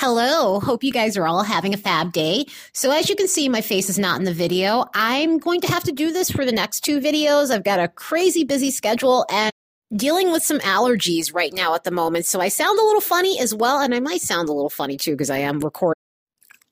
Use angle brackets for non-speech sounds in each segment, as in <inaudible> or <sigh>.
Hello, hope you guys are all having a fab day. So as you can see, my face is not in the video. I'm going to have to do this for the next two videos. I've got a crazy busy schedule and dealing with some allergies right now at the moment. So I sound a little funny as well, and I might sound a little funny too because I am recording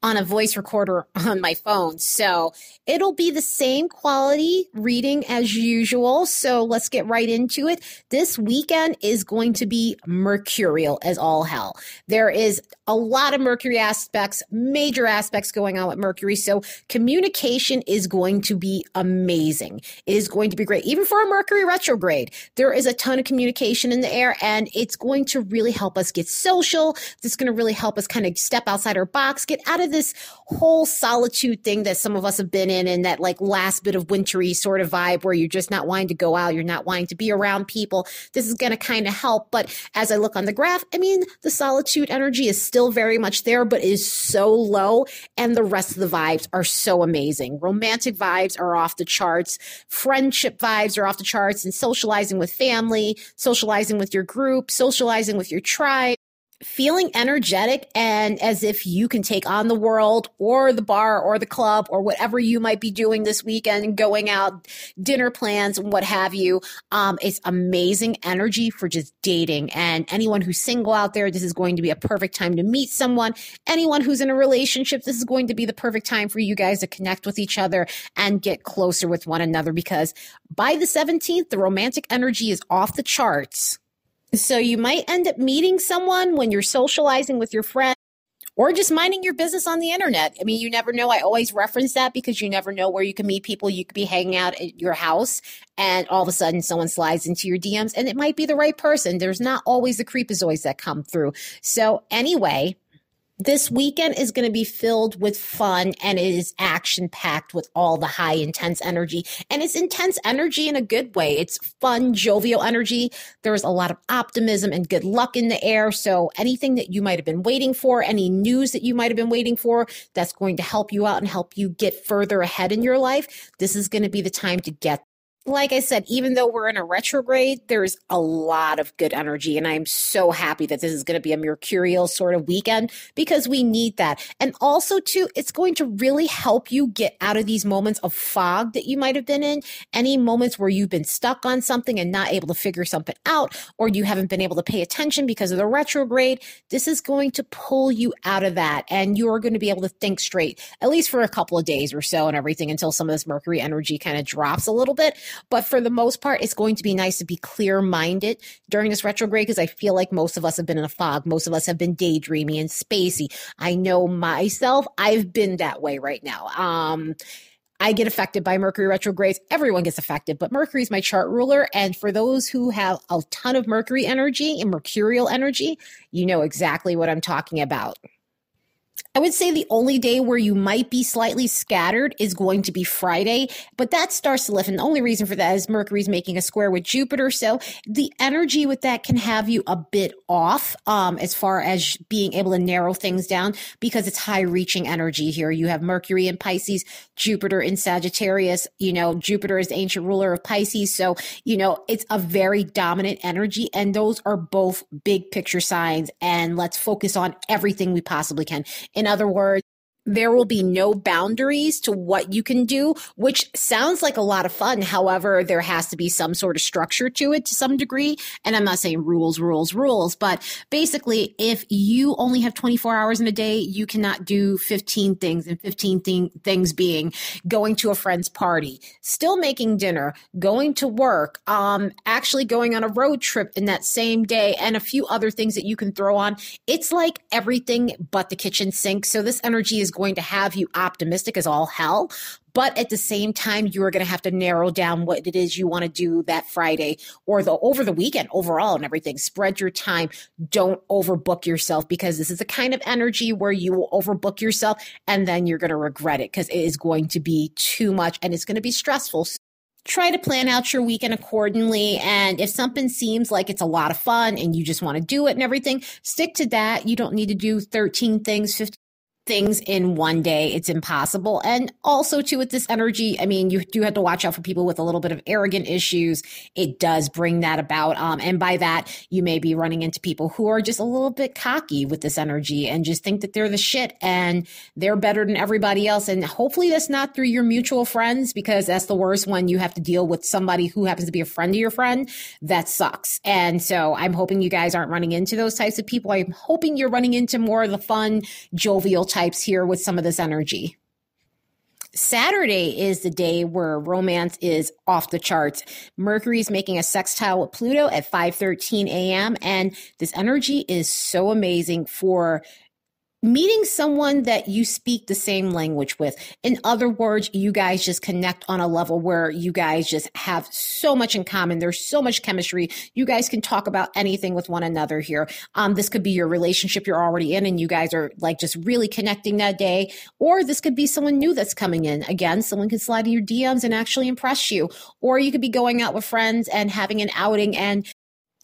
on a voice recorder <laughs> on my phone. So it'll be the same quality reading as usual. So let's get right into it. This weekend is going to be mercurial as all hell. There is a lot of Mercury aspects, major aspects going on with Mercury. So communication is going to be amazing. It is going to be great. Even for a Mercury retrograde, there is a ton of communication in the air and it's going to really help us get social. It's going to really help us kind of step outside our box, get out of this whole solitude thing that some of us have been in and that like last bit of wintry sort of vibe where you're just not wanting to go out, you're not wanting to be around people. This is going to kind of help. But as I look on the graph, I mean, the solitude energy is still very much there, but is so low. And the rest of the vibes are so amazing. Romantic vibes are off the charts. Friendship vibes are off the charts and socializing with family, socializing with your group, socializing with your tribe feeling energetic and as if you can take on the world or the bar or the club or whatever you might be doing this weekend going out dinner plans what have you um, it's amazing energy for just dating. And anyone who's single out there this is going to be a perfect time to meet someone. Anyone who's in a relationship this is going to be the perfect time for you guys to connect with each other and get closer with one another because by the 17th the romantic energy is off the charts so you might end up meeting someone when you're socializing with your friend or just minding your business on the internet. I mean, you never know. I always reference that because you never know where you can meet people. You could be hanging out at your house and all of a sudden someone slides into your DMs and it might be the right person. There's not always the creepazoids that come through. So anyway, this weekend is going to be filled with fun and it is action packed with all the high intense energy. And it's intense energy in a good way. It's fun jovial energy. There's a lot of optimism and good luck in the air. So anything that you might have been waiting for any news that you might have been waiting for that's going to help you out and help you get further ahead in your life this is going to be the time to get like I said, even though we're in a retrograde, there's a lot of good energy. And I'm so happy that this is going to be a mercurial sort of weekend because we need that. And also, too, it's going to really help you get out of these moments of fog that you might have been in. Any moments where you've been stuck on something and not able to figure something out, or you haven't been able to pay attention because of the retrograde. This is going to pull you out of that. And you're going to be able to think straight, at least for a couple of days or so and everything until some of this Mercury energy kind of drops a little bit. But for the most part, it's going to be nice to be clear minded during this retrograde because I feel like most of us have been in a fog. Most of us have been daydreamy and spacey. I know myself, I've been that way right now. Um, I get affected by Mercury retrogrades. Everyone gets affected, but Mercury is my chart ruler. And for those who have a ton of Mercury energy and mercurial energy, you know exactly what I'm talking about. I would say the only day where you might be slightly scattered is going to be Friday, but that starts to lift. And the only reason for that is Mercury's making a square with Jupiter. So the energy with that can have you a bit off um, as far as being able to narrow things down because it's high reaching energy here. You have Mercury in Pisces, Jupiter in Sagittarius. You know, Jupiter is the ancient ruler of Pisces. So, you know, it's a very dominant energy. And those are both big picture signs. And let's focus on everything we possibly can. In other words, there will be no boundaries to what you can do, which sounds like a lot of fun. However, there has to be some sort of structure to it to some degree. And I'm not saying rules, rules, rules, but basically, if you only have 24 hours in a day, you cannot do 15 things and 15 thing, things being going to a friend's party, still making dinner, going to work, um, actually going on a road trip in that same day and a few other things that you can throw on. It's like everything but the kitchen sink. So this energy is going to have you optimistic as all hell. But at the same time, you are going to have to narrow down what it is you want to do that Friday or the over the weekend overall and everything. Spread your time. Don't overbook yourself because this is the kind of energy where you will overbook yourself and then you're going to regret it because it is going to be too much and it's going to be stressful try to plan out your weekend accordingly. And if something seems like it's a lot of fun and you just want to do it and everything, stick to that. You don't need to do 13 things, 15 things in one day. It's impossible. And also, too, with this energy, I mean, you do have to watch out for people with a little bit of arrogant issues. It does bring that about. Um, and by that, you may be running into people who are just a little bit cocky with this energy and just think that they're the shit and they're better than everybody else. And hopefully that's not through your mutual friends because that's the worst when you have to deal with somebody who happens to be a friend of your friend. That sucks. And so I'm hoping you guys aren't running into those types of people. I'm hoping you're running into more of the fun, jovial types here with some of this energy. Saturday is the day where romance is off the charts. Mercury is making a sextile with Pluto at 5:13 a.m. and this energy is so amazing for meeting someone that you speak the same language with. In other words, you guys just connect on a level where you guys just have so much in common. There's so much chemistry. You guys can talk about anything with one another here. Um, this could be your relationship you're already in and you guys are like just really connecting that day. Or this could be someone new that's coming in. Again, someone can slide in your DMs and actually impress you. Or you could be going out with friends and having an outing and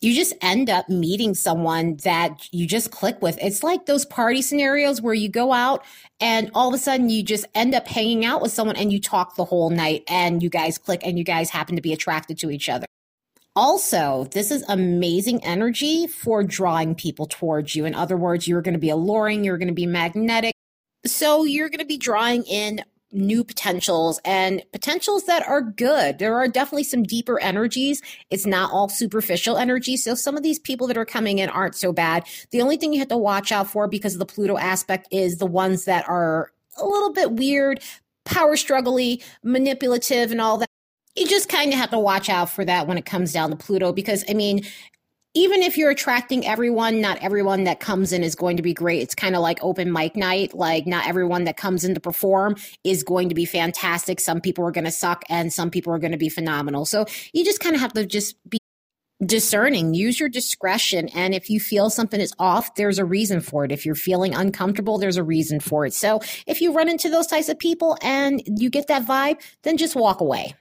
you just end up meeting someone that you just click with. It's like those party scenarios where you go out and all of a sudden you just end up hanging out with someone and you talk the whole night and you guys click and you guys happen to be attracted to each other. Also, this is amazing energy for drawing people towards you. In other words, you're going to be alluring, you're going to be magnetic. So you're going to be drawing in new potentials and potentials that are good. There are definitely some deeper energies. It's not all superficial energy. So some of these people that are coming in aren't so bad. The only thing you have to watch out for because of the Pluto aspect is the ones that are a little bit weird, power struggly, manipulative and all that you just kind of have to watch out for that when it comes down to Pluto because I mean, even if you're attracting everyone, not everyone that comes in is going to be great. It's kind of like open mic night. Like, not everyone that comes in to perform is going to be fantastic. Some people are going to suck and some people are going to be phenomenal. So you just kind of have to just be discerning, use your discretion. And if you feel something is off, there's a reason for it. If you're feeling uncomfortable, there's a reason for it. So if you run into those types of people and you get that vibe, then just walk away.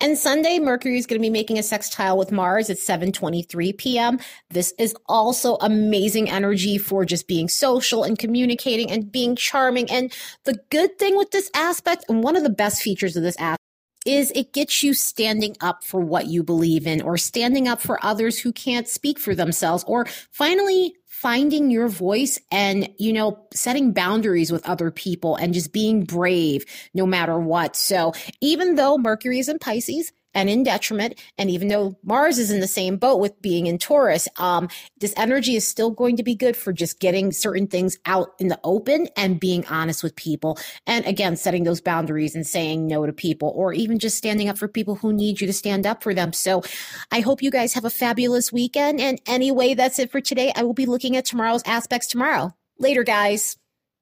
And Sunday, Mercury is going to be making a sextile with Mars at 7:23 p.m. This is also amazing energy for just being social and communicating and being charming. And the good thing with this aspect, and one of the best features of this aspect, is it gets you standing up for what you believe in or standing up for others who can't speak for themselves or finally finding your voice and, you know, setting boundaries with other people and just being brave no matter what. So even though Mercury is in Pisces, and in detriment. And even though Mars is in the same boat with being in Taurus, um, this energy is still going to be good for just getting certain things out in the open and being honest with people. And again, setting those boundaries and saying no to people, or even just standing up for people who need you to stand up for them. So I hope you guys have a fabulous weekend. And anyway, that's it for today. I will be looking at tomorrow's aspects tomorrow. Later, guys.